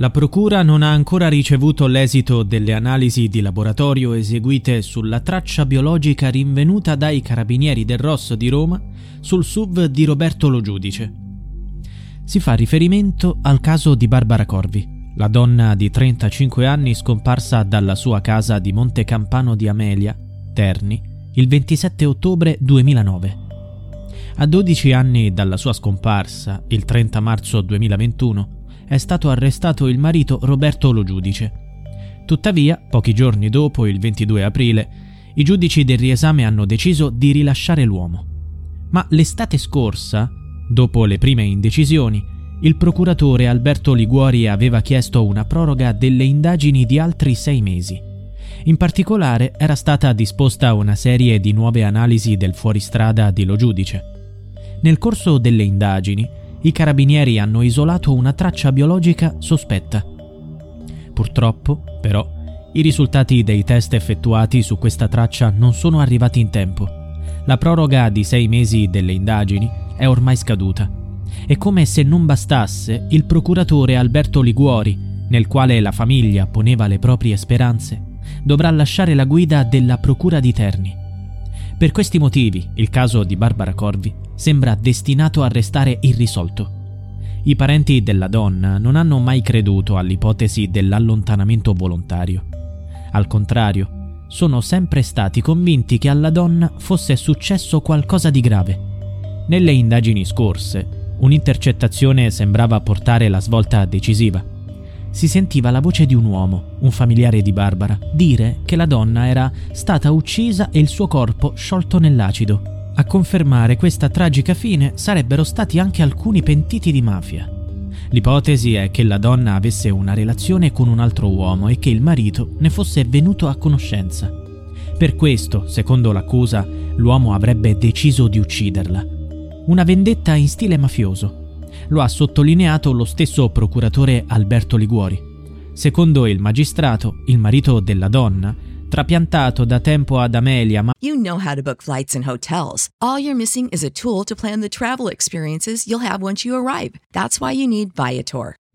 La Procura non ha ancora ricevuto l'esito delle analisi di laboratorio eseguite sulla traccia biologica rinvenuta dai carabinieri del Rosso di Roma sul SUV di Roberto Lo Giudice. Si fa riferimento al caso di Barbara Corvi, la donna di 35 anni scomparsa dalla sua casa di Monte Campano di Amelia, Terni, il 27 ottobre 2009. A 12 anni dalla sua scomparsa, il 30 marzo 2021, è stato arrestato il marito Roberto Lo Giudice. Tuttavia, pochi giorni dopo, il 22 aprile, i giudici del riesame hanno deciso di rilasciare l'uomo. Ma l'estate scorsa, dopo le prime indecisioni, il procuratore Alberto Liguori aveva chiesto una proroga delle indagini di altri sei mesi. In particolare era stata disposta una serie di nuove analisi del fuoristrada di Lo Giudice. Nel corso delle indagini, i carabinieri hanno isolato una traccia biologica sospetta. Purtroppo, però, i risultati dei test effettuati su questa traccia non sono arrivati in tempo. La proroga di sei mesi delle indagini è ormai scaduta. E come se non bastasse, il procuratore Alberto Liguori, nel quale la famiglia poneva le proprie speranze, dovrà lasciare la guida della Procura di Terni. Per questi motivi, il caso di Barbara Corvi sembra destinato a restare irrisolto. I parenti della donna non hanno mai creduto all'ipotesi dell'allontanamento volontario. Al contrario, sono sempre stati convinti che alla donna fosse successo qualcosa di grave. Nelle indagini scorse, un'intercettazione sembrava portare la svolta decisiva. Si sentiva la voce di un uomo, un familiare di Barbara, dire che la donna era stata uccisa e il suo corpo sciolto nell'acido a confermare questa tragica fine sarebbero stati anche alcuni pentiti di mafia. L'ipotesi è che la donna avesse una relazione con un altro uomo e che il marito ne fosse venuto a conoscenza. Per questo, secondo l'accusa, l'uomo avrebbe deciso di ucciderla. Una vendetta in stile mafioso. Lo ha sottolineato lo stesso procuratore Alberto Liguori. Secondo il magistrato, il marito della donna trapiantato da tempo ad Amelia, ma You know how to book flights and hotels. All you're missing is a tool to plan the travel experiences you'll have once you arrive. That's why you need Viator.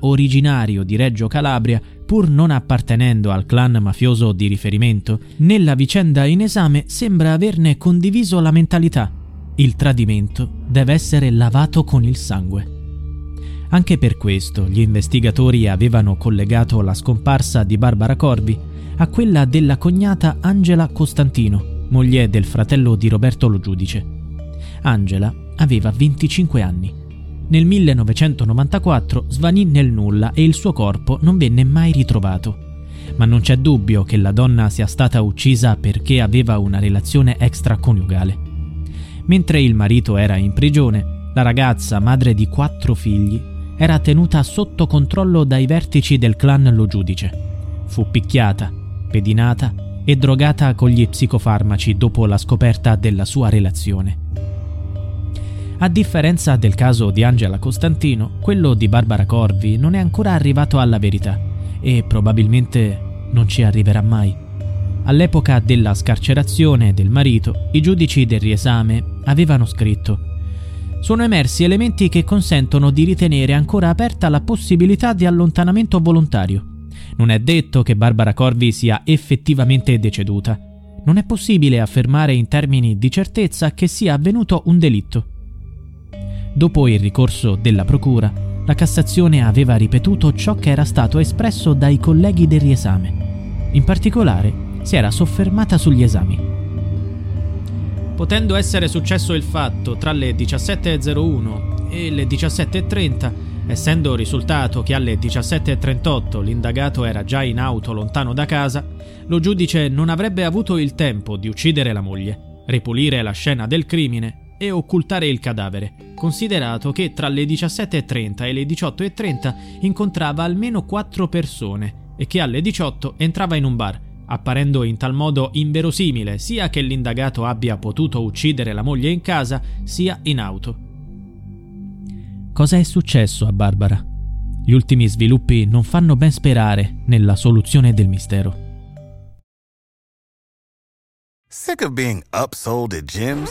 Originario di Reggio Calabria, pur non appartenendo al clan mafioso di riferimento, nella vicenda in esame sembra averne condiviso la mentalità. Il tradimento deve essere lavato con il sangue. Anche per questo gli investigatori avevano collegato la scomparsa di Barbara Corvi a quella della cognata Angela Costantino, moglie del fratello di Roberto Lo Giudice. Angela aveva 25 anni nel 1994 svanì nel nulla e il suo corpo non venne mai ritrovato. Ma non c'è dubbio che la donna sia stata uccisa perché aveva una relazione extraconiugale. Mentre il marito era in prigione, la ragazza, madre di quattro figli, era tenuta sotto controllo dai vertici del clan Lo Giudice. Fu picchiata, pedinata e drogata con gli psicofarmaci dopo la scoperta della sua relazione. A differenza del caso di Angela Costantino, quello di Barbara Corvi non è ancora arrivato alla verità e probabilmente non ci arriverà mai. All'epoca della scarcerazione del marito, i giudici del riesame avevano scritto sono emersi elementi che consentono di ritenere ancora aperta la possibilità di allontanamento volontario. Non è detto che Barbara Corvi sia effettivamente deceduta. Non è possibile affermare in termini di certezza che sia avvenuto un delitto. Dopo il ricorso della Procura, la Cassazione aveva ripetuto ciò che era stato espresso dai colleghi del riesame. In particolare, si era soffermata sugli esami. Potendo essere successo il fatto tra le 17.01 e le 17.30, essendo risultato che alle 17.38 l'indagato era già in auto lontano da casa, lo giudice non avrebbe avuto il tempo di uccidere la moglie, ripulire la scena del crimine e occultare il cadavere, considerato che tra le 17.30 e le 18.30 incontrava almeno quattro persone e che alle 18 entrava in un bar, apparendo in tal modo inverosimile sia che l'indagato abbia potuto uccidere la moglie in casa, sia in auto. Cosa è successo a Barbara? Gli ultimi sviluppi non fanno ben sperare nella soluzione del mistero. Sick of being upsold at gyms?